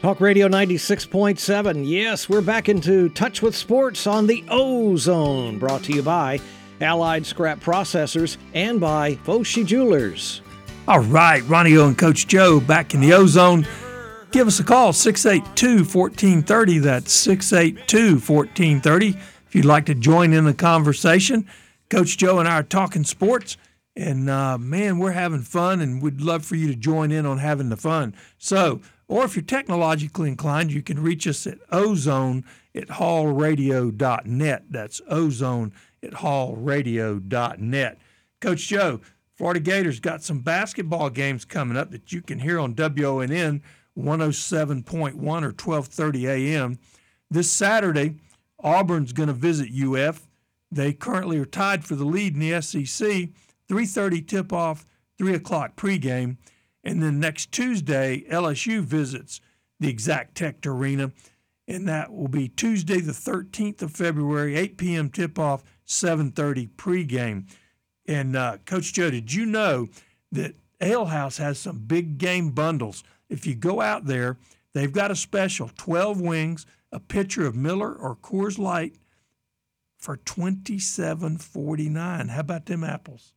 Talk Radio 96.7. Yes, we're back into Touch with Sports on the Ozone, brought to you by Allied Scrap Processors and by Foshi Jewelers. All right, Ronnie O and Coach Joe back in the Ozone. Give us a call, 682 1430. That's 682 1430. If you'd like to join in the conversation, Coach Joe and I are talking sports. And uh, man, we're having fun, and we'd love for you to join in on having the fun. So, or if you're technologically inclined, you can reach us at ozone at hallradio.net. That's ozone at hallradio.net. Coach Joe, Florida Gators got some basketball games coming up that you can hear on WONN 107.1 or 12:30 a.m. This Saturday, Auburn's going to visit UF. They currently are tied for the lead in the SEC. 3:30 tip-off, 3 o'clock pregame, and then next Tuesday, LSU visits the Exactech Arena, and that will be Tuesday, the 13th of February, 8 p.m. tip-off, 7:30 pregame. And uh, Coach Joe, did you know that Ale House has some big game bundles? If you go out there, they've got a special 12 wings, a pitcher of Miller or Coors Light for 27.49. How about them apples?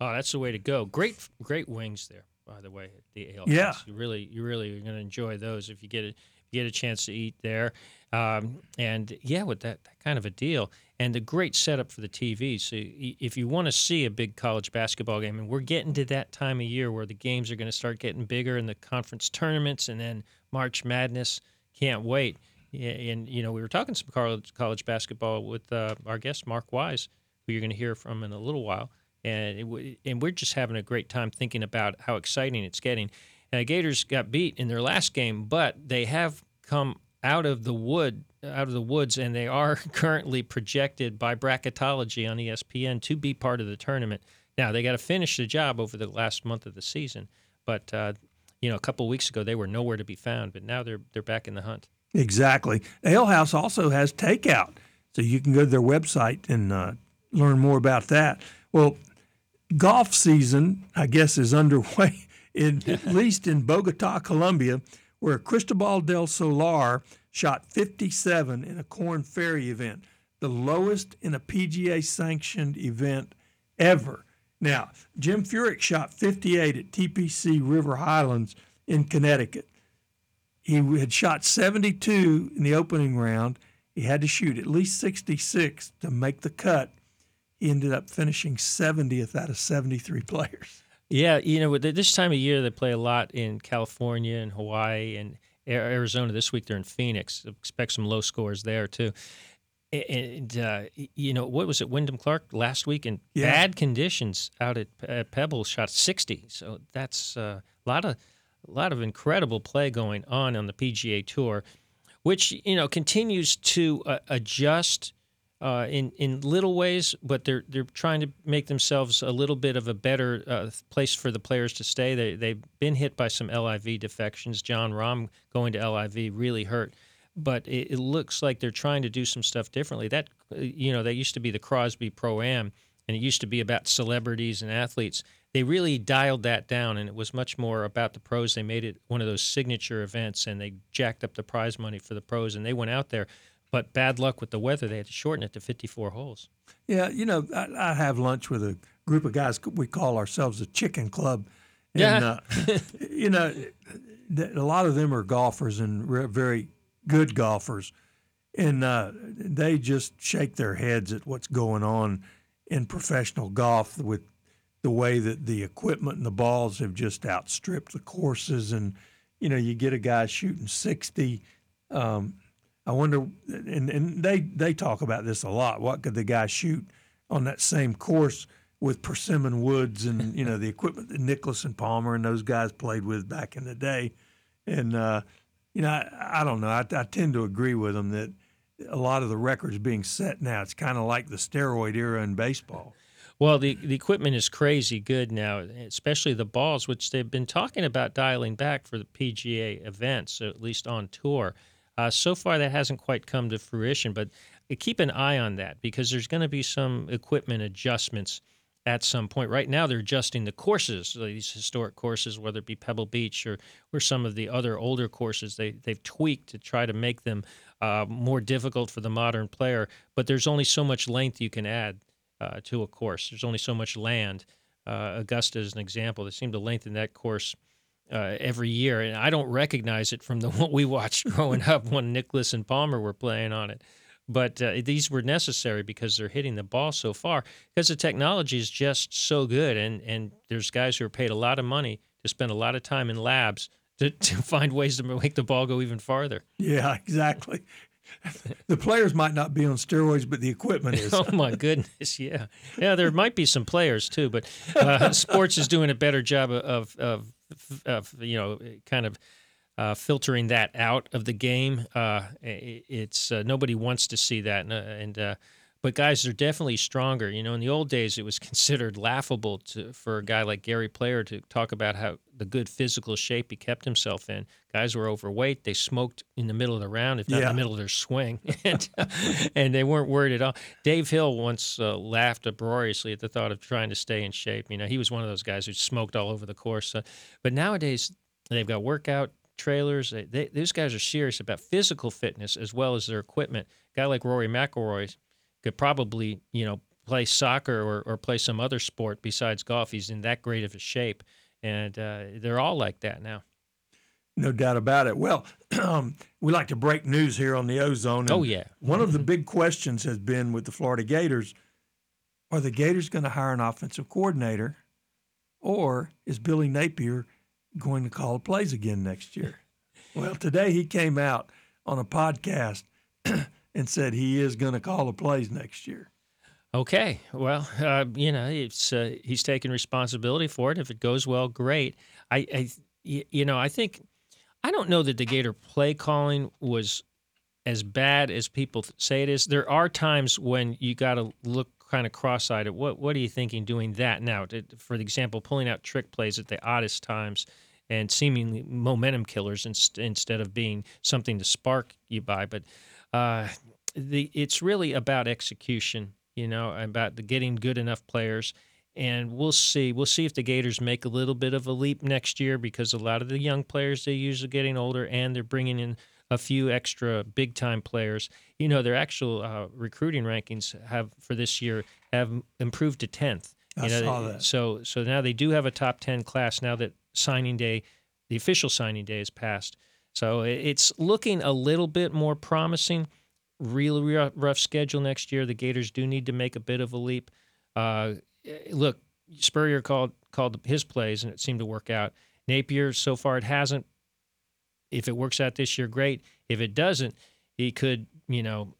Oh, that's the way to go. Great, great wings there, by the way. At the ale Yeah. You really, you really are going to enjoy those if you get a get a chance to eat there. Um, and yeah, with that, that kind of a deal, and the great setup for the TV. So if you want to see a big college basketball game, and we're getting to that time of year where the games are going to start getting bigger in the conference tournaments, and then March Madness. Can't wait. And you know, we were talking some college college basketball with uh, our guest Mark Wise, who you're going to hear from in a little while, and w- and we're just having a great time thinking about how exciting it's getting. The Gators got beat in their last game, but they have come out of the wood out of the woods, and they are currently projected by bracketology on ESPN to be part of the tournament. Now they got to finish the job over the last month of the season, but uh, you know, a couple weeks ago they were nowhere to be found, but now they're they're back in the hunt. Exactly. Ale House also has takeout, so you can go to their website and uh, learn more about that. Well, golf season, I guess, is underway, in, at least in Bogota, Colombia, where Cristobal del Solar shot 57 in a Korn Ferry event, the lowest in a PGA sanctioned event ever. Now, Jim Furyk shot 58 at TPC River Highlands in Connecticut. He had shot 72 in the opening round. He had to shoot at least 66 to make the cut. He ended up finishing 70th out of 73 players. Yeah, you know, with this time of year they play a lot in California and Hawaii and Arizona. This week they're in Phoenix. Expect some low scores there too. And uh, you know what was it? Wyndham Clark last week in Yeah. bad conditions out at, at Pebble shot 60. So that's uh, a lot of a lot of incredible play going on on the PGA Tour, which you know continues to uh, adjust uh, in in little ways, but they're they're trying to make themselves a little bit of a better uh, place for the players to stay. They they've been hit by some LIV defections. Jon Rahm going to LIV really hurt, but it, it looks like they're trying to do some stuff differently. That you know, that used to be the Crosby Pro Am, and it used to be about celebrities and athletes. They really dialed that down, and it was much more about the pros. They made it one of those signature events, and they jacked up the prize money for the pros, and they went out there. But bad luck with the weather; they had to shorten it to 54 holes. Yeah, you know, I, I have lunch with a group of guys. We call ourselves a chicken club. And, Yeah. uh, you know, th- a lot of them are golfers and very good golfers. And uh, they just shake their heads at what's going on in professional golf with the way that the equipment and the balls have just outstripped the courses. And, you know, you get a guy shooting 60. Um, I wonder, and, and they, they talk about this a lot. What could the guy shoot on that same course with Persimmon Woods and, you know, the equipment that Nicklaus and Palmer and those guys played with back in the day? And, uh, you know, I, I don't know. I, I tend to agree with them that a lot of the records being set now, it's kind of like the steroid era in baseball. Well, the the equipment is crazy good now, especially the balls, which they've been talking about dialing back for the PGA events, at least on tour. Uh, so far, that hasn't quite come to fruition, but keep an eye on that because there's going to be some equipment adjustments at some point. Right now, they're adjusting the courses, these historic courses, whether it be Pebble Beach or, or some of the other older courses. They, they've tweaked to try to make them uh, more difficult for the modern player. But there's only so much length you can add uh, to a course, there's only so much land. Uh, Augusta is an example. They seem to lengthen that course. Uh, every year, and I don't recognize it from the what we watched growing up when Nicklaus and Palmer were playing on it but uh, these were necessary because they're hitting the ball so far because the technology is just so good and and there's guys who are paid a lot of money to spend a lot of time in labs to, to find ways to make the ball go even farther yeah exactly the players might not be on steroids, but the equipment is. oh my goodness, yeah, yeah. There might be some players too, but uh, sports is doing a better job of, of, of, you know, kind of uh, filtering that out of the game. Uh, it's uh, nobody wants to see that, and, uh, and uh, but guys are definitely stronger. You know, in the old days, it was considered laughable to, for a guy like Gary Player to talk about how the good physical shape he kept himself in. Guys were overweight; they smoked in the middle of the round, if not yeah. in the middle of their swing, and, and, they weren't worried at all. Dave Hill once uh, laughed uproariously at the thought of trying to stay in shape. You know, he was one of those guys who smoked all over the course. but nowadays, they've got workout trailers. They, they, these guys are serious about physical fitness as well as their equipment. A guy like Rory McIlroy could probably, you know, play soccer or, or play some other sport besides golf. He's in that great of a shape, and uh, they're all like that now. No doubt about it. Well, um, we like to break news here on the Ozone. oh yeah. One of the mm-hmm. big questions has been with the Florida Gators: Are the Gators going to hire an offensive coordinator, or is Billy Napier going to call plays again next year. well, today he came out on a podcast and said he is going to call the plays next year. Okay, well, uh, you know, it's uh, he's taking responsibility for it. If it goes well, great. I, I, you know, I think I don't know that the Gator play calling was as bad as people say it is. There are times when you got to look kind of cross-eyed at what what are you thinking doing that now? For example, pulling out trick plays at the oddest times and seemingly momentum killers instead of being something to spark you by. But uh, the it's really about execution, you know, about the getting good enough players. And we'll see. We'll see if the Gators make a little bit of a leap next year because a lot of the young players they use are getting older, and they're bringing in a few extra big time players. You know, their actual uh, recruiting rankings have for this year have improved to tenth. You I know, saw that. So so now they do have a top ten class now that signing day, the official signing day, is passed. So it's looking a little bit more promising. Really rough schedule next year. The Gators do need to make a bit of a leap. Uh, look, Spurrier called called his plays, and it seemed to work out. Napier, so far, it hasn't. If it works out this year, great. If it doesn't, he could, you know,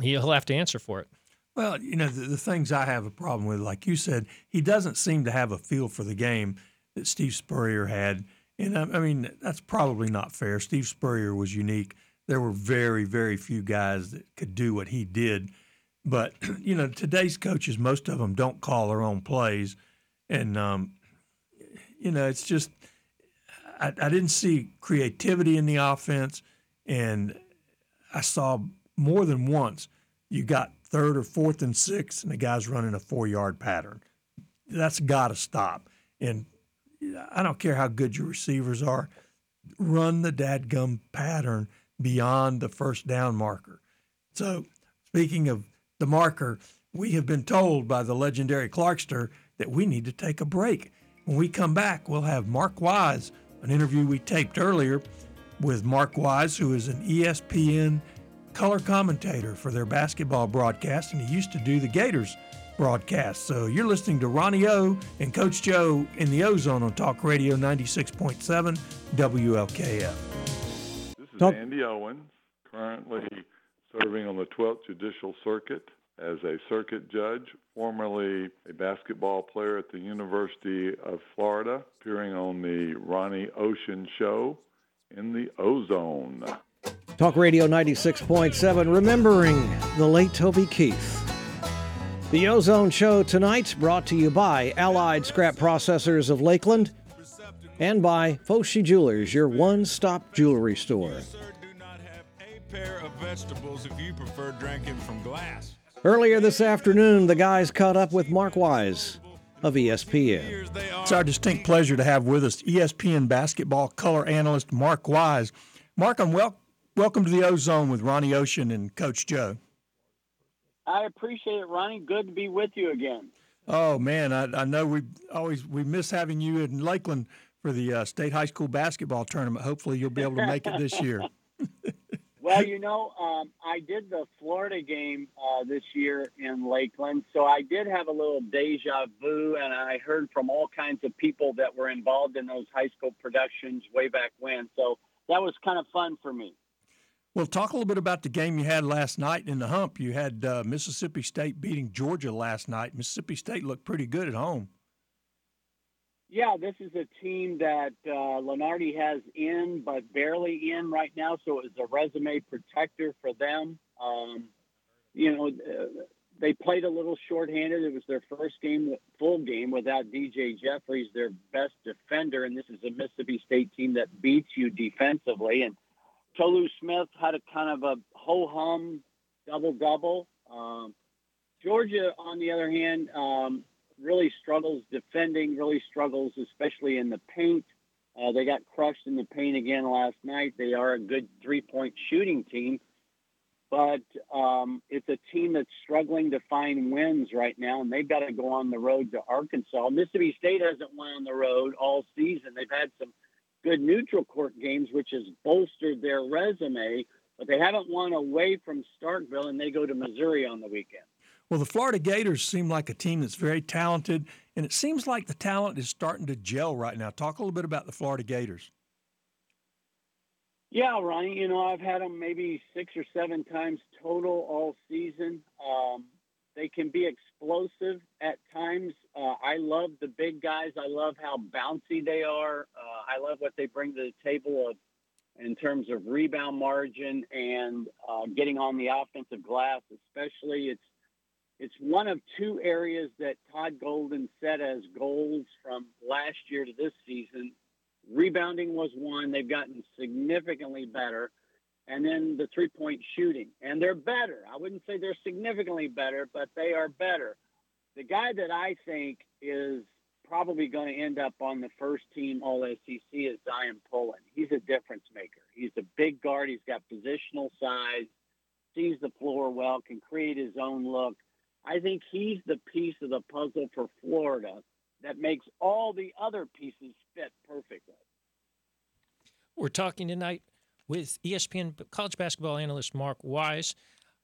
he'll have to answer for it. Well, you know, the, the, things I have a problem with, like you said, he doesn't seem to have a feel for the game that Steve Spurrier had. And I mean, that's probably not fair. Steve Spurrier was unique. There were very, very few guys that could do what he did. But, you know, today's coaches, most of them don't call their own plays. And, um, you know, it's just, I, I didn't see creativity in the offense. And I saw more than once you got third or fourth and six, and the guy's running a four yard pattern. That's got to stop. And I don't care how good your receivers are, run the dadgum pattern beyond the first down marker. So, speaking of the marker, we have been told by the legendary Clarkster that we need to take a break. When we come back, we'll have Mark Wise, an interview we taped earlier with Mark Wise, who is an ESPN color commentator for their basketball broadcast, and he used to do the Gators broadcast. So you're listening to Ronnie O and Coach Joe in the Ozone on Talk Radio 96.7 WLKF. This is Talk. Andy Owens, currently serving on the 12th Judicial Circuit as a circuit judge, formerly a basketball player at the University of Florida, appearing on the Ronnie Ocean Show in the Ozone. Talk Radio 96.7, remembering the late Toby Keith. The Ozone Show tonight brought to you by Allied Scrap Processors of Lakeland and by Foshi Jewelers, your one stop jewelry store. Earlier this afternoon, the guys caught up with Mark Wise of ESPN. It's our distinct pleasure to have with us ESPN basketball color analyst Mark Wise. Mark, I'm wel- welcome to the Ozone with Ronnie Ocean and Coach Joe. I appreciate it, Ronnie. Good to be with you again. Oh man, I, I know we always we miss having you in Lakeland for the uh, state high school basketball tournament. Hopefully, you'll be able to make it this year. well, you know, um, I did the Florida game uh, this year in Lakeland, so I did have a little deja vu, and I heard from all kinds of people that were involved in those high school productions way back when. So that was kind of fun for me. Well, talk a little bit about the game you had last night in the hump. You had uh, Mississippi State beating Georgia last night. Mississippi State looked pretty good at home. Yeah, this is a team that uh, Lunardi has in, but barely in right now. So it was a resume protector for them. Um, you know, uh, they played a little shorthanded. It was their first game, full game, without DJ Jeffries, their best defender. And this is a Mississippi State team that beats you defensively. And Tolu Smith had a kind of a ho hum double double. Um, Georgia, on the other hand, um, really struggles defending, really struggles, especially in the paint. Uh, they got crushed in the paint again last night. They are a good three point shooting team, but um, it's a team that's struggling to find wins right now, and they've got to go on the road to Arkansas. Mississippi State hasn't won on the road all season. They've had some good neutral court games, which has bolstered their resume, but they haven't won away from Starkville, and they go to Missouri on the weekend. Well, the Florida Gators seem like a team that's very talented, and it seems like the talent is starting to gel right now. Talk a little bit about the Florida Gators. Yeah, Ronnie, you know, I've had them maybe six or seven times total all season. Um, they can be explosive at times. Uh, I love the big guys. I love how bouncy they are. Uh, I love what they bring to the table of, in terms of rebound margin and uh, getting on the offensive glass, especially. It's it's one of two areas that Todd Golden set as goals from last year to this season. Rebounding was one. They've gotten significantly better and then the three point shooting. And they're better. I wouldn't say they're significantly better, but they are better. The guy that I think is probably going to end up on the first team All SEC is Zyon Pullin. He's a difference maker. He's a big guard. He's got positional size, sees the floor well, can create his own look. I think he's the piece of the puzzle for Florida that makes all the other pieces fit perfectly. We're talking tonight with ESPN college basketball analyst Mark Wise.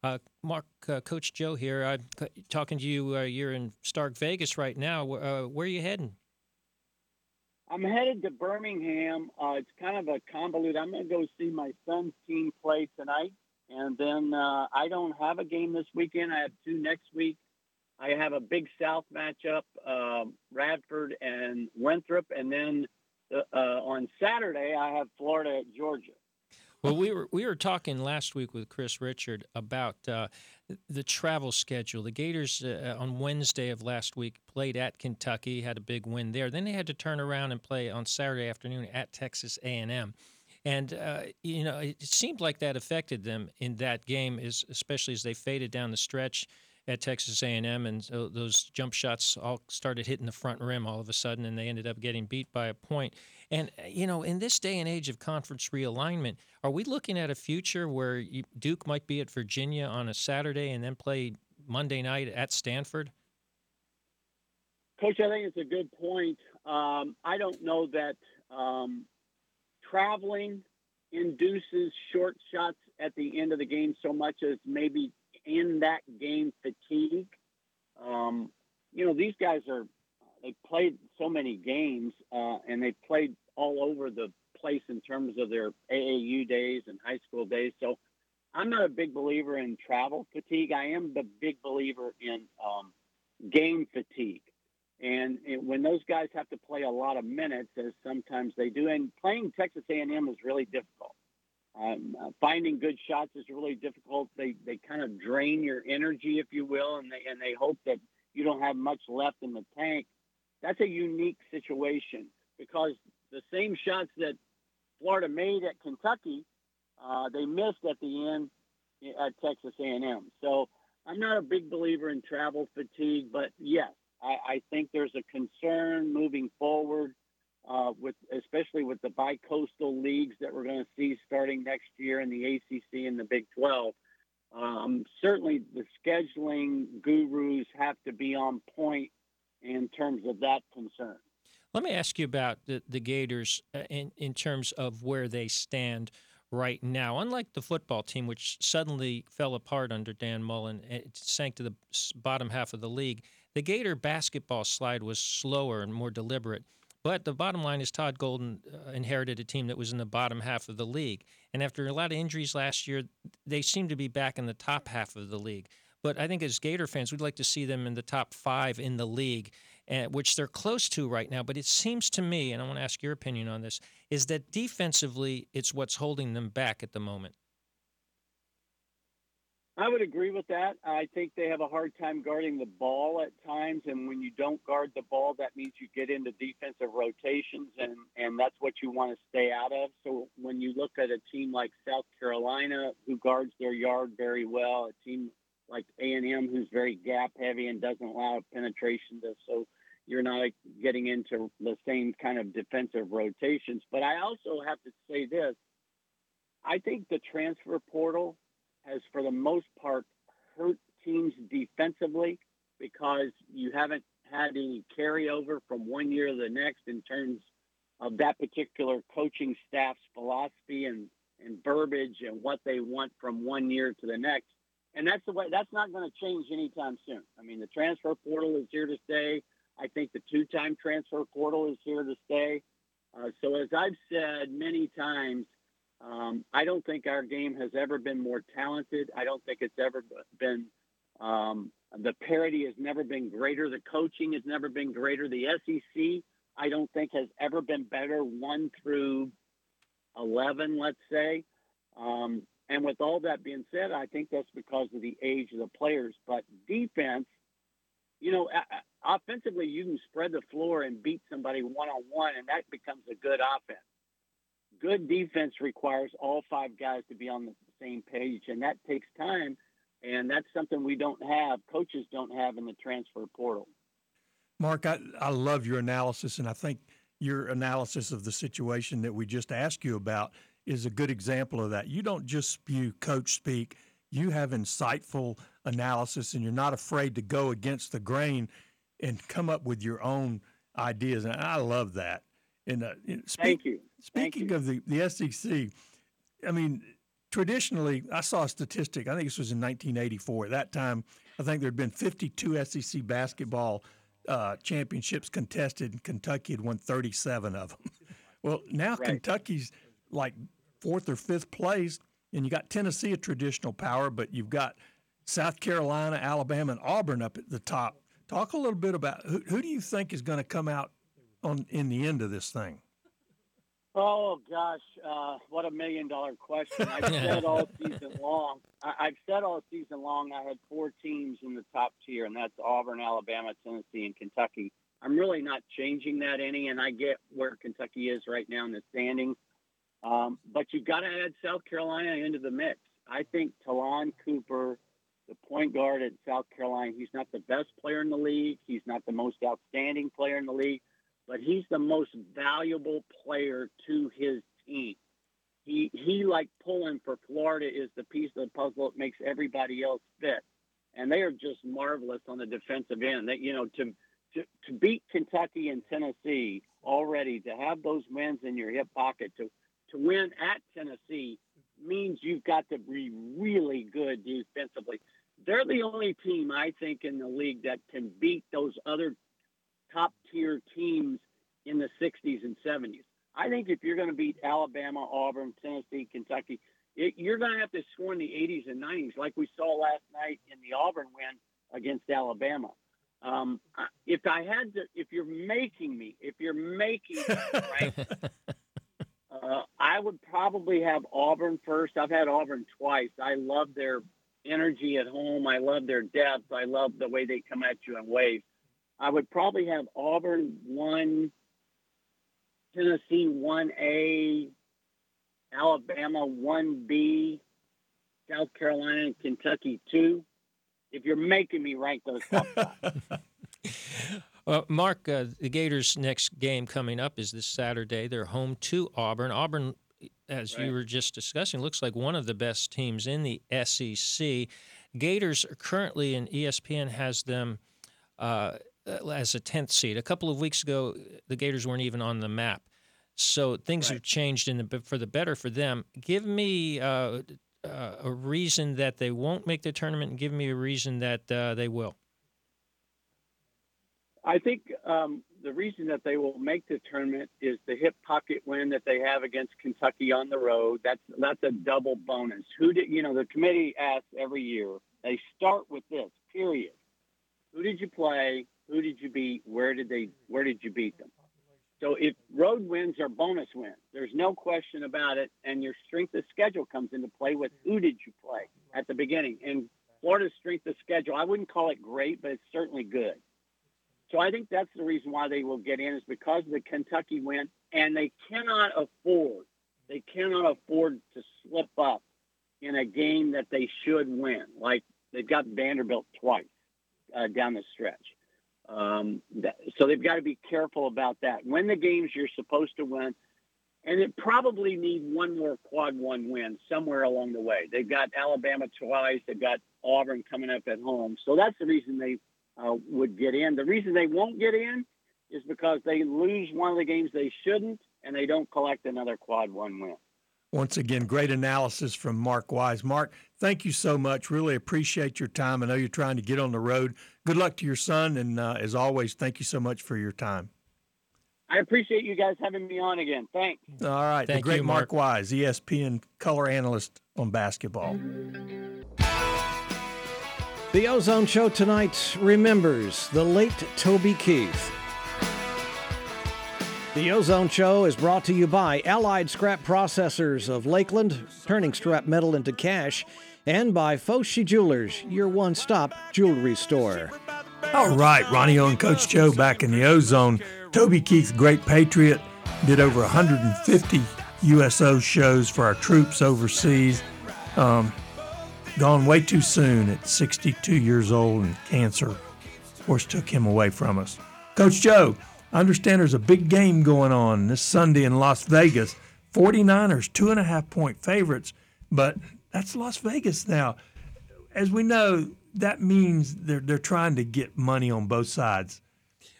Uh, Mark, uh, Coach Joe here. I'm talking to you. Uh, you're in Stark Vegas right now. Uh, where are you heading? I'm headed to Birmingham. Uh, it's kind of a convoluted. I'm going to go see my son's team play tonight, and then uh, I don't have a game this weekend. I have two next week. I have a big South matchup, um, Radford and Winthrop, and then on Saturday I have Florida at Georgia. Well, we were we were talking last week with Chris Richard about uh, the travel schedule. The Gators uh, on Wednesday of last week played at Kentucky, had a big win there. Then they had to turn around and play on Saturday afternoon at Texas A&M. And uh, you know, it seemed like that affected them in that game, is especially as they faded down the stretch at Texas A&M, and those jump shots all started hitting the front rim all of a sudden, and they ended up getting beat by a point. And uh, you know, in this day and age of conference realignment, are we looking at a future where Duke might be at Virginia on a Saturday and then play Monday night at Stanford? Coach, I think it's a good point. Um, I don't know that um, traveling induces short shots at the end of the game so much as maybe in that game fatigue. Um, you know, these guys are they played so many games uh, and they played all over the place in terms of their AAU days and high school days. So I'm not a big believer in travel fatigue. I am the big believer in um, game fatigue. And when those guys have to play a lot of minutes, as sometimes they do, and playing Texas A&M is really difficult. Um, uh, finding good shots is really difficult. They they kind of drain your energy, if you will, and they and they hope that you don't have much left in the tank. That's a unique situation because the same shots that Florida made at Kentucky, uh, they missed at the end at Texas A&M. So I'm not a big believer in travel fatigue, but yes, I, I think there's a concern moving forward uh, with especially with the bi-coastal leagues that we're going to see starting next year in the ACC and the Big 12. Um, certainly, the scheduling gurus have to be on point in terms of that concern. Let me ask you about the, the Gators uh, in, in terms of where they stand right now. Unlike the football team, which suddenly fell apart under Dan Mullen, it sank to the bottom half of the league, the Gator basketball slide was slower and more deliberate. But the bottom line is Todd Golden uh, inherited a team that was in the bottom half of the league. And after a lot of injuries last year, they seem to be back in the top half of the league. But I think as Gator fans, we'd like to see them in the top five in the league, uh, which they're close to right now. But it seems to me, and I want to ask your opinion on this, is that defensively, it's what's holding them back at the moment. I would agree with that. I think they have a hard time guarding the ball at times, and when you don't guard the ball, that means you get into defensive rotations, and and that's what you want to stay out of. So when you look at a team like South Carolina, who guards their yard very well, a team like A and M, who's very gap heavy and doesn't allow penetration to, so you're not getting into the same kind of defensive rotations. But I also have to say this: I think the transfer portal has, for the most part, hurt teams defensively because you haven't had any carryover from one year to the next in terms of that particular coaching staff's philosophy and, and verbiage and what they want from one year to the next. And that's the way that's not going to change anytime soon. I mean, the transfer portal is here to stay. I think the two-time transfer portal is here to stay. Uh, so as I've said many times, um, I don't think our game has ever been more talented. I don't think it's ever been um, the parity has never been greater. The coaching has never been greater. The SEC, I don't think, has ever been better one through 11, let's say. Um, and with all that being said, I think that's because of the age of the players. But defense, you know, offensively, you can spread the floor and beat somebody one on one, and that becomes a good offense good defense requires all five guys to be on the same page, and that takes time. And that's something we don't have, coaches don't have in the transfer portal. Mark, I, I love your analysis, and I think your analysis of the situation that we just asked you about is a good example of that. You don't just spew coach speak, you have insightful analysis, and you're not afraid to go against the grain and come up with your own ideas. And I love that. And uh, speak, thank you. Speaking Thank of the, the SEC, I mean, traditionally, I saw a statistic. I think this was in 1984. At that time, I think there had been 52 SEC basketball uh, championships contested, and Kentucky had won 37 of them. well, now right. Kentucky's like fourth or fifth place, and you got Tennessee, a traditional power, but you've got South Carolina, Alabama, and Auburn up at the top. Talk a little bit about who, who do you think is going to come out on in the end of this thing? Oh gosh, uh, what a million dollar question! I've said all season long. I, have said all season long. I had four teams in the top tier, and that's Auburn, Alabama, Tennessee, and Kentucky. I'm really not changing that any, and I get where Kentucky is right now in the standings. Um, but you've got to add South Carolina into the mix. I think Ta'Lon Cooper, the point guard at South Carolina, he's not the best player in the league. He's not the most outstanding player in the league but he's the most valuable player to his team. He he like Pullin for Florida is the piece of the puzzle that makes everybody else fit, and they are just marvelous on the defensive end. That you know to to, to beat Kentucky and Tennessee already to have those wins in your hip pocket to to win at Tennessee means you've got to be really good defensively. They're the only team I think in the league that can beat those other top tier teams in the 60s and 70s. I think if you're going to beat Alabama, Auburn, Tennessee, Kentucky, it, you're going to have to score in the 80s and 90s, like we saw last night in the Auburn win against Alabama. Um, if I had to, if you're making me, if you're making me, right, uh, I would probably have Auburn first. I've had Auburn twice. I love their energy at home. I love their depth. I love the way they come at you in waves. I would probably have Auburn one, Tennessee one A, Alabama one B, South Carolina and Kentucky two. If you're making me rank those top five. Uh, Mark, uh, the Gators' next game coming up is this Saturday. They're home to Auburn. Auburn, as right. you were just discussing, looks like one of the best teams in the SEC. Gators are currently, and ESPN has them uh, as a 10th seed. A couple of weeks ago, the Gators weren't even on the map. So things right. have changed in the, for the better for them. Give me uh, uh, a reason that they won't make the tournament, and give me a reason that uh, they will. I think um, the reason that they will make the tournament is the hip pocket win that they have against Kentucky on the road. That's that's a double bonus. Who did you know? The committee asks every year. They start with this. Period. Who did you play? Who did you beat? Where did they? Where did you beat them? So if road wins are bonus wins, there's no question about it. And your strength of schedule comes into play with who did you play at the beginning. And Florida's strength of schedule, I wouldn't call it great, but it's certainly good. So I think that's the reason why they will get in is because of the Kentucky win, and they cannot afford they cannot afford to slip up in a game that they should win. Like they've got Vanderbilt twice uh, down the stretch, um, that, so they've got to be careful about that. Win the games you're supposed to win, and it probably need one more quad one win somewhere along the way. They've got Alabama twice, they've got Auburn coming up at home, so that's the reason they uh, would get in. The reason they won't get in is because they lose one of the games they shouldn't, and they don't collect another quad one win. Once again, great analysis from Mark Wise. Mark, thank you so much. Really appreciate your time. I know you're trying to get on the road. Good luck to your son, and uh, as always, thank you so much for your time. I appreciate you guys having me on again. Thanks. All right, thank the great you, Mark. Mark Wise, ESPN color analyst on basketball. The Ozone Show tonight remembers the late Toby Keith. The Ozone Show is brought to you by Allied Scrap Processors of Lakeland, turning scrap metal into cash, and by Foshi Jewelers, your one stop jewelry store. All right, Ronnie O and Coach Joe back in the Ozone. Toby Keith, great patriot, did over 150 USO shows for our troops overseas. Um, gone way too soon at 62 years old, and cancer, of course, took him away from us. Coach Joe, I understand there's a big game going on this Sunday in Las Vegas. 49ers, two and a half point favorites, but that's Las Vegas now. As we know, that means they're they're trying to get money on both sides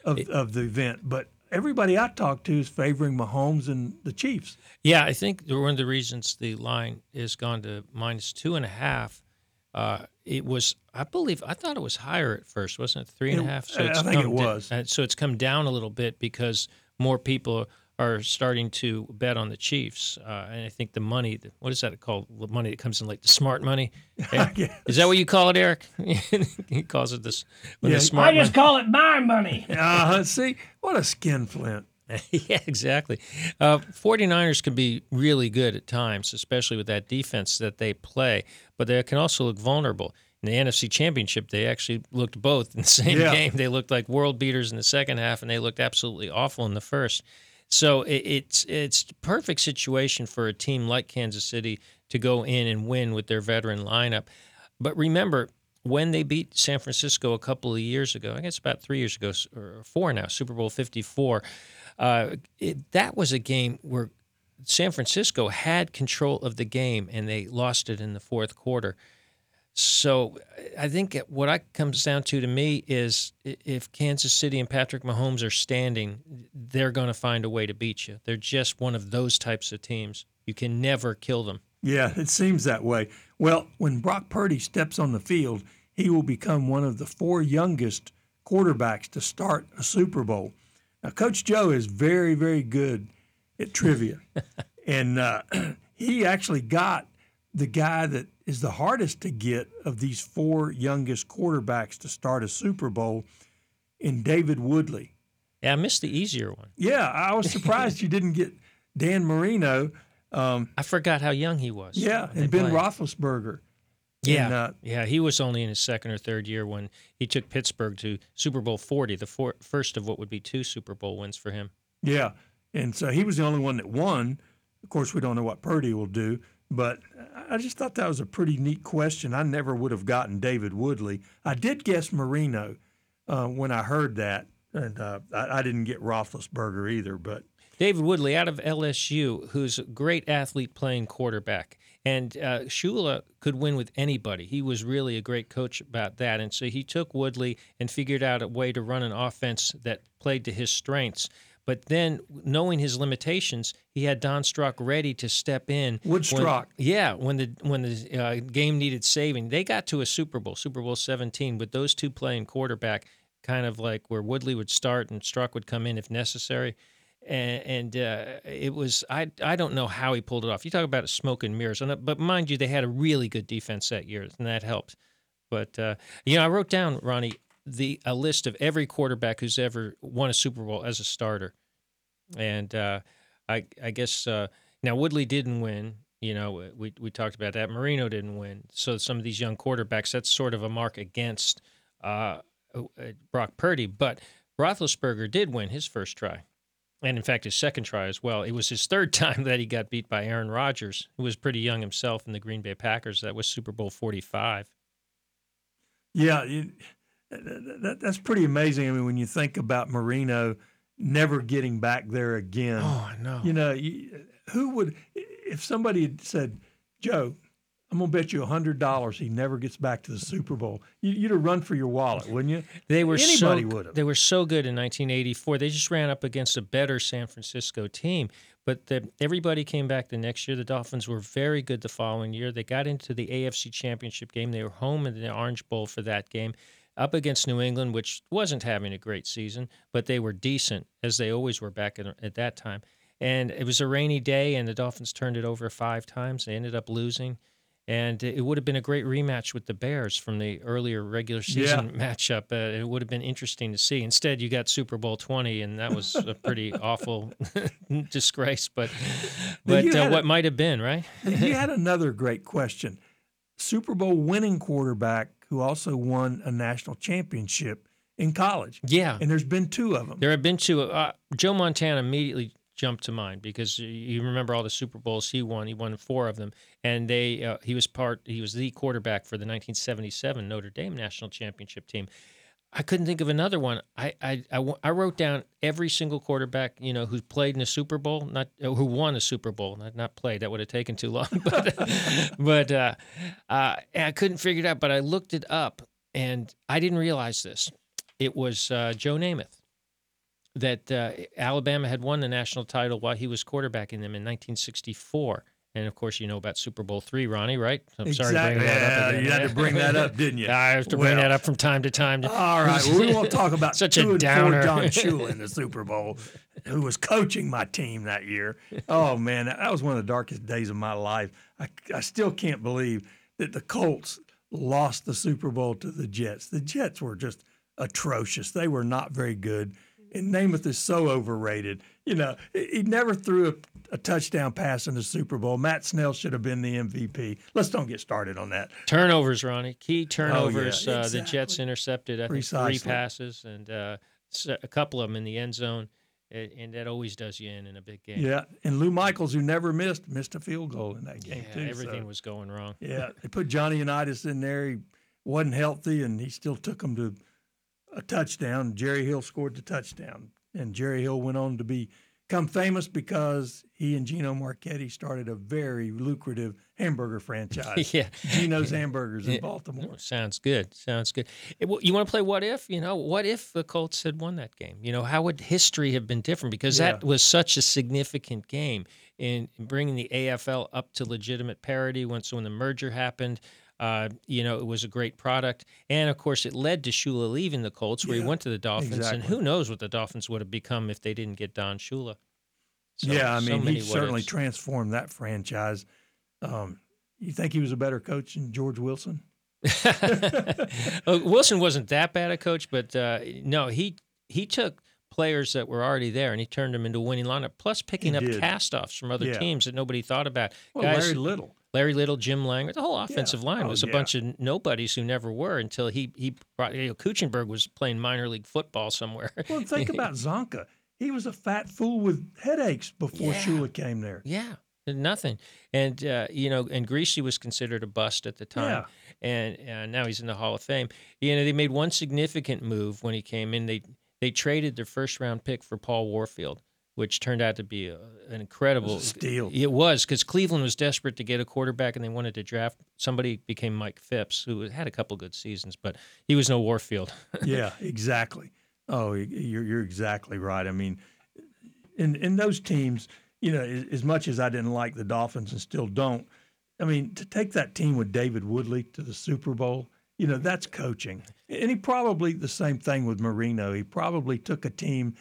of, of the event. But everybody I talk to is favoring Mahomes and the Chiefs. Yeah, I think one of the reasons the line is gone to minus two and a half uh, it was, I believe, I thought it was higher at first, wasn't it? Three and a half. So it's I think it was. Down, so it's come down a little bit because more people are starting to bet on the Chiefs, uh, and I think the money, what is that called? The money that comes in, like the smart money. is that what you call it, Eric? he calls it this. Yeah, the smart I just money. call it my money. uh, see, what a skinflint. yeah, exactly. Uh, 49ers can be really good at times, especially with that defense that they play, but they can also look vulnerable. In the NFC Championship, they actually looked both in the same yeah. game. They looked like world beaters in the second half, and they looked absolutely awful in the first. So it, it's it's perfect situation for a team like Kansas City to go in and win with their veteran lineup. But remember, when they beat San Francisco a couple of years ago, I guess about three years ago or four now, Super Bowl 54, uh, it, that was a game where San Francisco had control of the game and they lost it in the fourth quarter. So I think what I comes down to to me is if Kansas City and Patrick Mahomes are standing, they're going to find a way to beat you. They're just one of those types of teams. You can never kill them. Yeah, it seems that way. Well, when Brock Purdy steps on the field, he will become one of the four youngest quarterbacks to start a Super Bowl. Now, Coach Joe is very, very good at trivia. and uh, he actually got the guy that is the hardest to get of these four youngest quarterbacks to start a Super Bowl in David Woodley. Yeah, I missed the easier one. Yeah, I was surprised you didn't get Dan Marino. Um, I forgot how young he was. Yeah, and Ben played. Roethlisberger. Yeah, and, uh, yeah, he was only in his second or third year when he took Pittsburgh to Super Bowl forty, the for, first of what would be two Super Bowl wins for him. Yeah, and so he was the only one that won. Of course, we don't know what Purdy will do, but I just thought that was a pretty neat question. I never would have gotten David Woodley. I did guess Marino uh, when I heard that, and uh, I, I didn't get Roethlisberger either. But David Woodley out of LSU, who's a great athlete playing quarterback. And uh, Shula could win with anybody. He was really a great coach about that. And so he took Woodley and figured out a way to run an offense that played to his strengths. But then, knowing his limitations, he had Don Strock ready to step in. Woodstrock. yeah, when the when the uh, game needed saving, they got to a Super Bowl, Super Bowl 17, with those two playing quarterback, kind of like where Woodley would start and Strock would come in if necessary and, and uh, it was I I don't know how he pulled it off. You talk about smoke and mirrors, but mind you, they had a really good defense that year, and that helped. But uh, you know, I wrote down Ronnie the a list of every quarterback who's ever won a Super Bowl as a starter, and uh, I I guess uh, now Woodley didn't win. You know, we we talked about that. Marino didn't win, so some of these young quarterbacks that's sort of a mark against uh, uh, Brock Purdy. But Roethlisberger did win his first try and in fact his second try as well. It was his third time that he got beat by Aaron Rodgers, who was pretty young himself in the Green Bay Packers. That was Super Bowl 45. Yeah, uh, that, that's pretty amazing. I mean, when you think about Marino never getting back there again. Oh, I know. You know, who would, if somebody had said, Joe, I'm gonna bet you hundred dollars he never gets back to the Super Bowl. You, would have run for your wallet, wouldn't you? They were anybody so, would have. They were so good in 1984. They just ran up against a better San Francisco team. But the, everybody came back the next year. The Dolphins were very good the following year. They got into the AFC Championship game. They were home in the Orange Bowl for that game, up against New England, which wasn't having a great season, but they were decent as they always were back at, at that time. And it was a rainy day, and the Dolphins turned it over five times. They ended up losing and it would have been a great rematch with the Bears from the earlier regular season yeah. matchup. Uh, it would have been interesting to see. Instead, you got Super Bowl twenty, and that was a pretty awful disgrace. But but uh, what might have been right? you had another great question. Super Bowl winning quarterback who also won a national championship in college. Yeah, and there's been two of them. There have been two. Uh, Joe Montana immediately jump to mind because you remember all the Super Bowls he won. He won four of them, and they uh, he was part. He was the quarterback for the 1977 Notre Dame national championship team. I couldn't think of another one. I, I, I, I, wrote down every single quarterback, you know, who's played in a Super Bowl, not uh, who won a Super Bowl, not not played. That would have taken too long, but but uh, uh, I couldn't figure it out. But I looked it up, and I didn't realize this. It was uh, Joe Namath that uh, Alabama had won the national title while he was quarterbacking them in 1964. And of course, you know about Super Bowl three, Ronnie, right? I'm exactly. sorry to bring that up. Again. You had to bring that up, didn't you? I have to bring well, that up from time to time. All right, well, we won't talk about such a downer. Don Shula in the Super Bowl, who was coaching my team that year. Oh man, that was one of the darkest days of my life. I, I still can't believe that the Colts lost the Super Bowl to the Jets. The Jets were just atrocious. They were not very good and Namath is so overrated. You know, he never threw a, a, touchdown pass in the Super Bowl. Matt Snell should have been the MVP. Let's don't get started on that. Turnovers, Ronnie. Key turnovers. Oh, yeah, exactly. uh, the Jets intercepted, I think, three passes and uh, a couple of them in the end zone. And that always does you in in a big game. Yeah, and Lou Michaels, who never missed, missed a field goal in that game yeah, too. Everything so. was going wrong. Yeah, they put Johnny Unitas in there. He wasn't healthy, and he still took them to a touchdown. Jerry Hill scored the touchdown, and Jerry Hill went on to become famous because he and Gino Marchetti started a very lucrative hamburger franchise. yeah, Gino's Hamburgers in Baltimore. Sounds good. Sounds good. You want to play what if? You know, what if the Colts had won that game? You know, how would history have been different? Because yeah. that was such a significant game in bringing the AFL up to legitimate parity. Once when the merger happened. Uh, you know, it was a great product. And of course, it led to Shula leaving the Colts, where yeah, he went to the Dolphins. Exactly. And who knows what the Dolphins would have become if they didn't get Don Shula. So, yeah, I mean, so he certainly transformed that franchise. Um, you think he was a better coach than George Wilson? Wilson wasn't that bad a coach, but uh, no, he he took players that were already there and he turned them into winning lineup. Plus, picking he up cast-offs from other yeah. teams that nobody thought about. Well, Guys, Larry Little. Larry Little, Jim Langer, the whole offensive yeah. line oh, was a yeah. bunch of nobodies who never were until he he brought. You know, Kuechenberg was playing minor league football somewhere. Well, think about Csonka. He was a fat fool with headaches before yeah. Shula came there. Yeah, nothing. And uh, you know, and Griese was considered a bust at the time, yeah. and uh, now he's in the Hall of Fame. You know, they made one significant move when he came in. They they traded their first round pick for Paul Warfield, which turned out to be a, an incredible steal. It was because Cleveland was desperate to get a quarterback and they wanted to draft somebody. Became Mike Phipps, who had a couple good seasons, but he was no Warfield. yeah, exactly. Oh, you're you're exactly right. I mean, in in those teams, you know, as much as I didn't like the Dolphins and still don't, I mean, to take that team with David Woodley to the Super Bowl, you know, that's coaching. And he probably the same thing with Marino. He probably took a team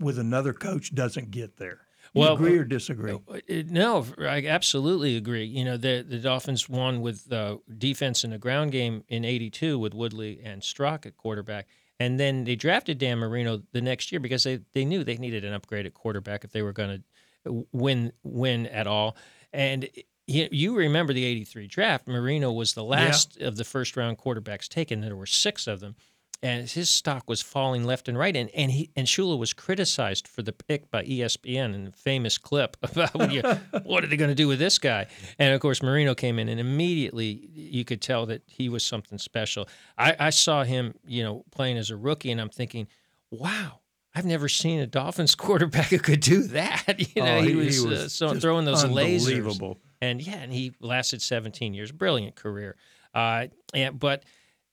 with another coach doesn't get there. You well, agree or disagree? Uh, no, I absolutely agree. You know, the the Dolphins won with uh, defense in the ground game in '82 with Woodley and Strock at quarterback, and then they drafted Dan Marino the next year because they, they knew they needed an upgraded quarterback if they were going to win win at all. And you remember the 83 draft. Marino was the last yeah. of the first round quarterbacks taken. There were six of them. And his stock was falling left and right. And and he and Shula was criticized for the pick by ESPN in a famous clip about you, what are they going to do with this guy? And of course, Marino came in, and immediately you could tell that he was something special. I, I saw him, you know, playing as a rookie, and I'm thinking, wow, I've never seen a Dolphins quarterback who could do that. You know, oh, he, he, was, he was uh, so throwing those lasers Unbelievable. and yeah, and he lasted 17 years, brilliant career. Uh, and but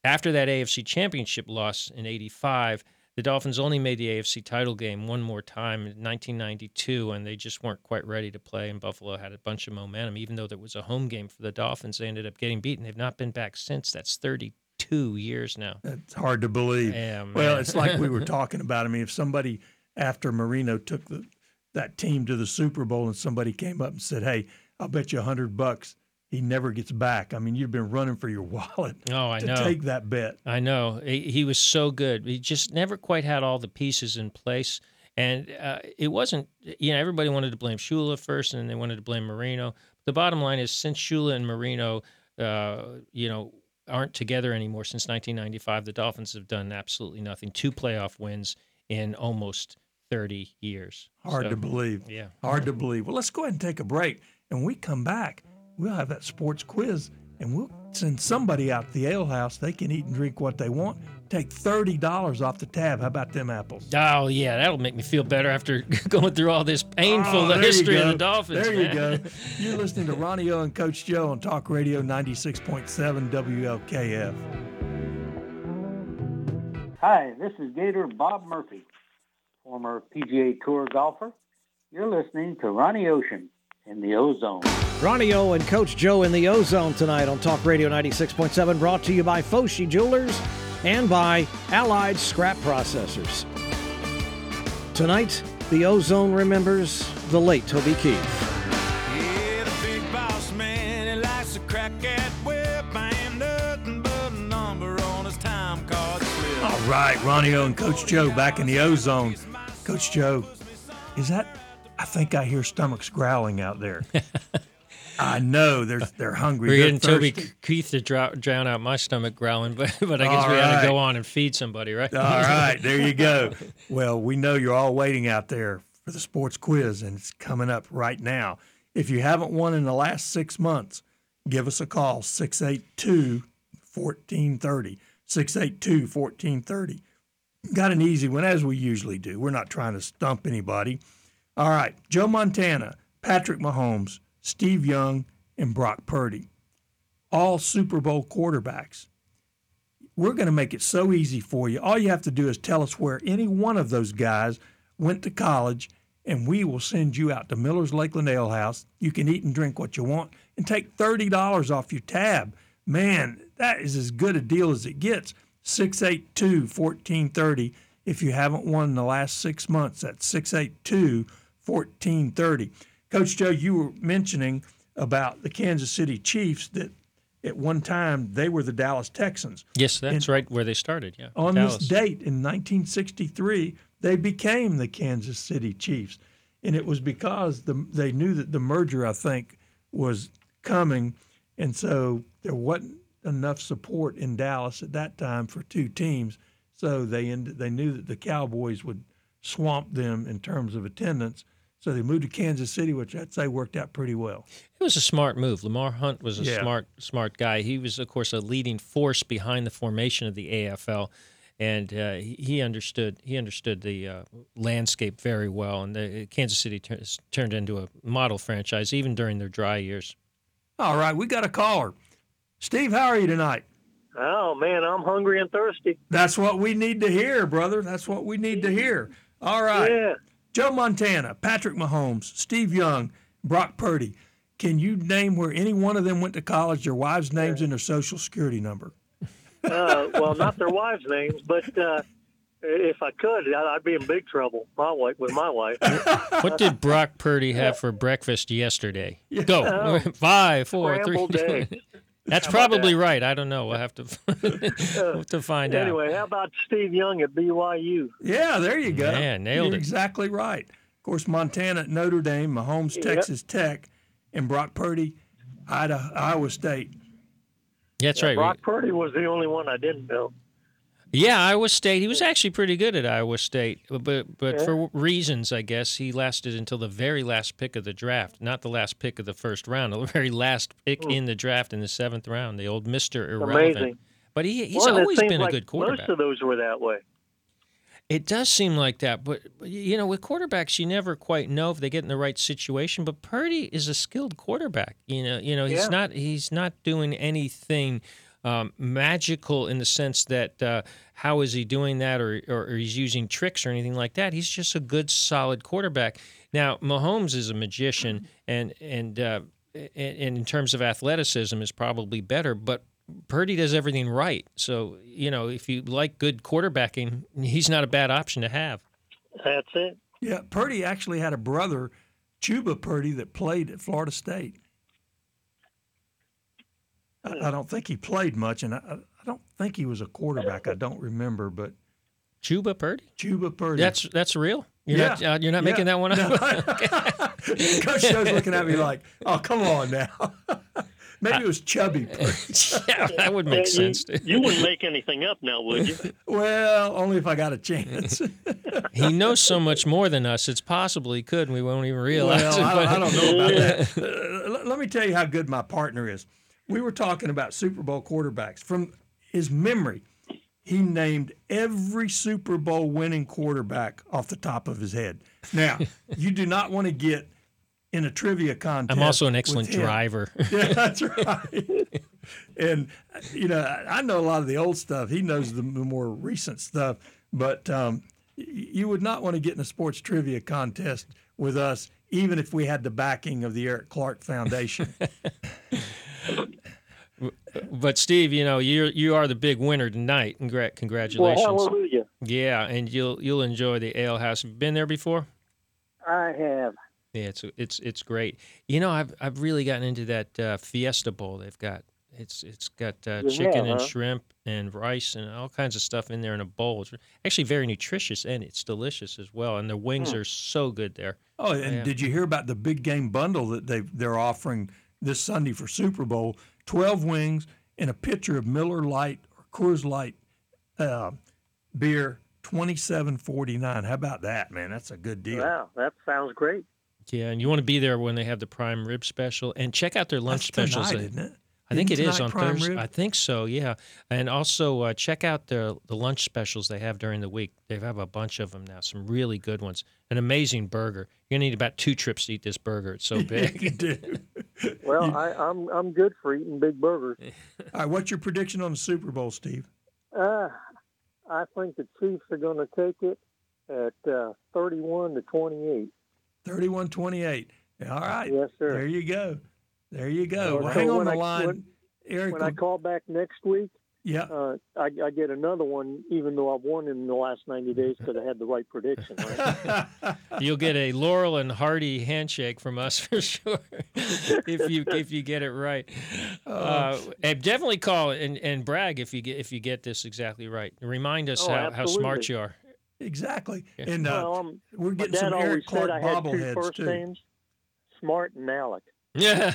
after that AFC Championship loss in '85, the Dolphins only made the AFC title game one more time in 1992, and they just weren't quite ready to play. And Buffalo had a bunch of momentum, even though there was a home game for the Dolphins. They ended up getting beaten. They've not been back since. That's 32 years now. It's hard to believe. Yeah, well, it's like we were talking about. I mean, if somebody after Marino took the, that team to the Super Bowl and somebody came up and said, "Hey," I'll bet you a hundred bucks he never gets back. I mean, you've been running for your wallet. Oh, I to know. Take that bet. I know. He, he, was so good. He just never quite had all the pieces in place. And uh, it wasn't, you know, everybody wanted to blame Shula first and they wanted to blame Marino. The bottom line is since Shula and Marino, uh, you know, aren't together anymore since 1995, the Dolphins have done absolutely nothing. Two playoff wins in almost 30 years. Hard so, to believe. Yeah. Hard to believe. Well, let's go ahead and take a break. And we come back, we'll have that sports quiz and we'll send somebody out to the ale house. They can eat and drink what they want. Take $30 off the tab. How about them apples? Oh, yeah. That'll make me feel better after going through all this painful oh, history of the Dolphins. There man. you go. You're listening to Ronnie O and Coach Joe on Talk Radio 96.7 WLKF. Hi, this is Gator Bob Murphy, former PGA Tour golfer. You're listening to Ronnie Ocean in the Ozone. Ronnie O and Coach Joe in the Ozone tonight on Talk Radio 96.7, brought to you by Foshi Jewelers and by Allied Scrap Processors. Tonight, the Ozone remembers the late Toby Keith. All right, Ronnie O and Coach Joe back in the Ozone. Coach Joe, is that I think I hear stomachs growling out there. I know they're they're hungry. We're they're getting thirsty. Toby Keith to drown, drown out my stomach growling, but but I guess all we right. got to go on and feed somebody, right? All right, there you go. Well, we know you're all waiting out there for the sports quiz, and it's coming up right now. If you haven't won in the last six months, give us a call 682 1430. 682 1430. Got an easy one, as we usually do. We're not trying to stump anybody. All right, Joe Montana, Patrick Mahomes, Steve Young, and Brock Purdy, all Super Bowl quarterbacks. We're going to make it so easy for you. All you have to do is tell us where any one of those guys went to college, and we will send you out to Miller's Lakeland Ale House. You can eat and drink what you want and take $30 off your tab. Man, that is as good a deal as it gets. 682 1430 if you haven't won in the last six months. That's 682 1430. Coach Joe, you were mentioning about the Kansas City Chiefs that at one time they were the Dallas Texans. Yes, that's and right where they started. Yeah. On Dallas. this date in 1963, they became the Kansas City Chiefs, and it was because the, they knew that the merger, I think, was coming, and so there wasn't enough support in Dallas at that time for two teams. So they ended, they knew that the Cowboys would swamp them in terms of attendance. So they moved to Kansas City, which I'd say worked out pretty well. It was a smart move. Lamar Hunt was a yeah. smart, smart guy. He was, of course, a leading force behind the formation of the AFL. and uh, he, he understood he understood the uh, landscape very well. And the, Kansas City tur- has turned into a model franchise even during their dry years. All right, we got a caller. Steve, how are you tonight? Oh man, I'm hungry and thirsty. That's what we need to hear, brother. That's what we need to hear. All right. Yeah. Joe Montana, Patrick Mahomes, Steve Young, Brock Purdy. Can you name where any one of them went to college, their wives' names, and their social security number? Uh, well, not their wives' names, but uh, if I could, I'd be in big trouble. My wife with my wife. What did Brock Purdy have for breakfast yesterday? Go five, four, three. Scrambled eggs. That's probably that? right. I don't know. We'll have to we'll have to find out. Anyway, how about Steve Young at BYU? Yeah, there you go. Man, nailed You're it. exactly right. Of course, Montana at Notre Dame, Mahomes, Yep. Texas Tech, and Brock Purdy, Ida, Iowa State. That's right. Brock Purdy was the only one I didn't know. Yeah, Iowa State. He was actually pretty good at Iowa State, but but Yeah. for reasons, I guess, he lasted until the very last pick of the draft, not the last pick of the first round, the very last pick Hmm. in the draft in the seventh round, the old Mister Irrelevant. Amazing. But he, he's well, always been a good quarterback. Most of those were that way. It does seem like that, but but, you know, with quarterbacks, you never quite know if they get in the right situation. But Purdy is a skilled quarterback. You know, you know, he's Yeah. not he's not doing anything um, magical in the sense that uh, how is he doing that, or, or or he's using tricks or anything like that. He's just a good, solid quarterback. Now, Mahomes is a magician, and and uh, and, and in terms of athleticism, is probably better, but. Purdy does everything right. So, you know, if you like good quarterbacking, he's not a bad option to have. That's it. Yeah, Purdy actually had a brother, Chubba Purdy, that played at Florida State. I, I don't think he played much, and I, I don't think he was a quarterback. I don't remember, but Chubba Purdy? Chubba Purdy. That's that's real. You're Yeah. not uh, you're not Yeah. making that one up. No. Coach Joe's looking at me like, "Oh, come on now." Maybe it was Chubby Purdy. yeah, that would make Uh, you- sense. You, wouldn't make anything up now, would you? Well, only if I got a chance. he knows so much more than us. It's possible he could, and we won't even realize Well, it. I, I don't know about that. Uh, let- let me tell you how good my partner is. We were talking about Super Bowl quarterbacks. From his memory, he named every Super Bowl winning quarterback off the top of his head. Now, you do not want to get in a trivia contest. I'm also an excellent driver. Yeah, that's right. and you know, I know a lot of the old stuff. He knows the more recent stuff. But um, you would not want to get in a sports trivia contest with us, even if we had the backing of the Eric Clark Foundation. but Steve, you know you you are the big winner tonight. Congra- Well, congratulations. hallelujah. yeah, and you'll you'll enjoy the ale house. Have you been there before? I have. Yeah, it's it's it's great. You know, I've I've really gotten into that uh, Fiesta Bowl they've got. It's it's got uh, You chicken have, and huh? shrimp and rice and all kinds of stuff in there in a bowl. It's actually very nutritious and it's delicious as well. And the wings Hmm. are so good there. oh, and Yeah. did you hear about the big game bundle that they they're offering this Sunday for Super Bowl? Twelve wings and a pitcher of Miller Lite or Coors Light uh, beer, twenty seven forty nine. How about that, man? That's a good deal. Wow, that sounds great. Yeah, and you want to be there when they have the prime rib special and check out their lunch That's specials. tonight, isn't it? I think it Isn't is tonight on Thursday. rib? I think so, yeah. And also uh, check out the the lunch specials they have during the week. They have a bunch of them now. Some really good ones. An amazing burger. You're gonna need about two trips to eat this burger. It's so big. you do. Well, I, I'm I'm good for eating big burgers. All right, what's your prediction on the Super Bowl, Steve? Uh, I think the Chiefs are going to take it at uh, 31 to 28. 31 28. All right. Yes, sir. There you go. There you go. Well, Well, so hang on the I- line. when- Eric, When I call back next week, yeah. uh, I, I get another one, even though I've won in the last 90 days because I had the right prediction. Right? You'll get a Laurel and Hardy handshake from us for sure if you if you get it right. Oh. Uh, and definitely call and, and brag if you get if you get this exactly right. Remind us Oh, how, how smart you are. exactly. Yeah. And uh, well, um, we're getting dad some always Eric Clark said I had two bobbleheads, too. names, Smart and Alec. Yeah.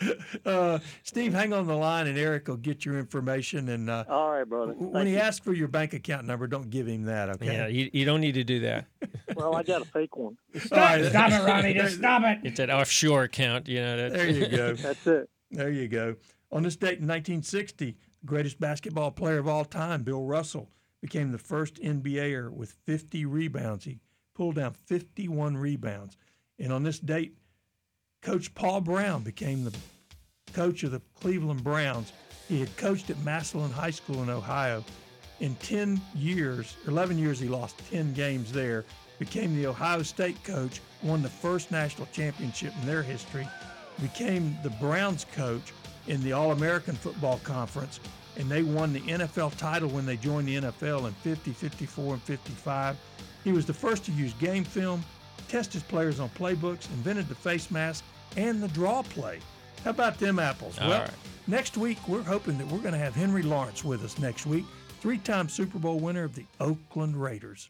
uh, Steve, hang on the line, and Eric will get your information. And uh, All right, brother. when Thank he you. asks for your bank account number, don't give him that, okay? yeah, you, you don't need to do that. Well, I got a fake one. All right. Stop it, Ronnie. Just stop it. It's an offshore account, you know. That, There you go. That's it. There you go. On this date in 1960, greatest basketball player of all time, Bill Russell, became the first NBAer with 50 rebounds. He pulled down 51 rebounds. And on this date, Coach Paul Brown became the coach of the Cleveland Browns. He had coached at Massillon High School in Ohio. In 10 years, 11 years, he lost 10 games there, became the Ohio State coach, won the first national championship in their history, became the Browns coach in the All American Football Conference, and they won the NFL title when they joined the NFL in 50, 54, and 55. He was the first to use game film, test his players on playbooks, invented the face mask and the draw play. How about them apples? All well, right. next week we're hoping that we're going to have Henry Lawrence with us next week, three-time Super Bowl winner of the Oakland Raiders.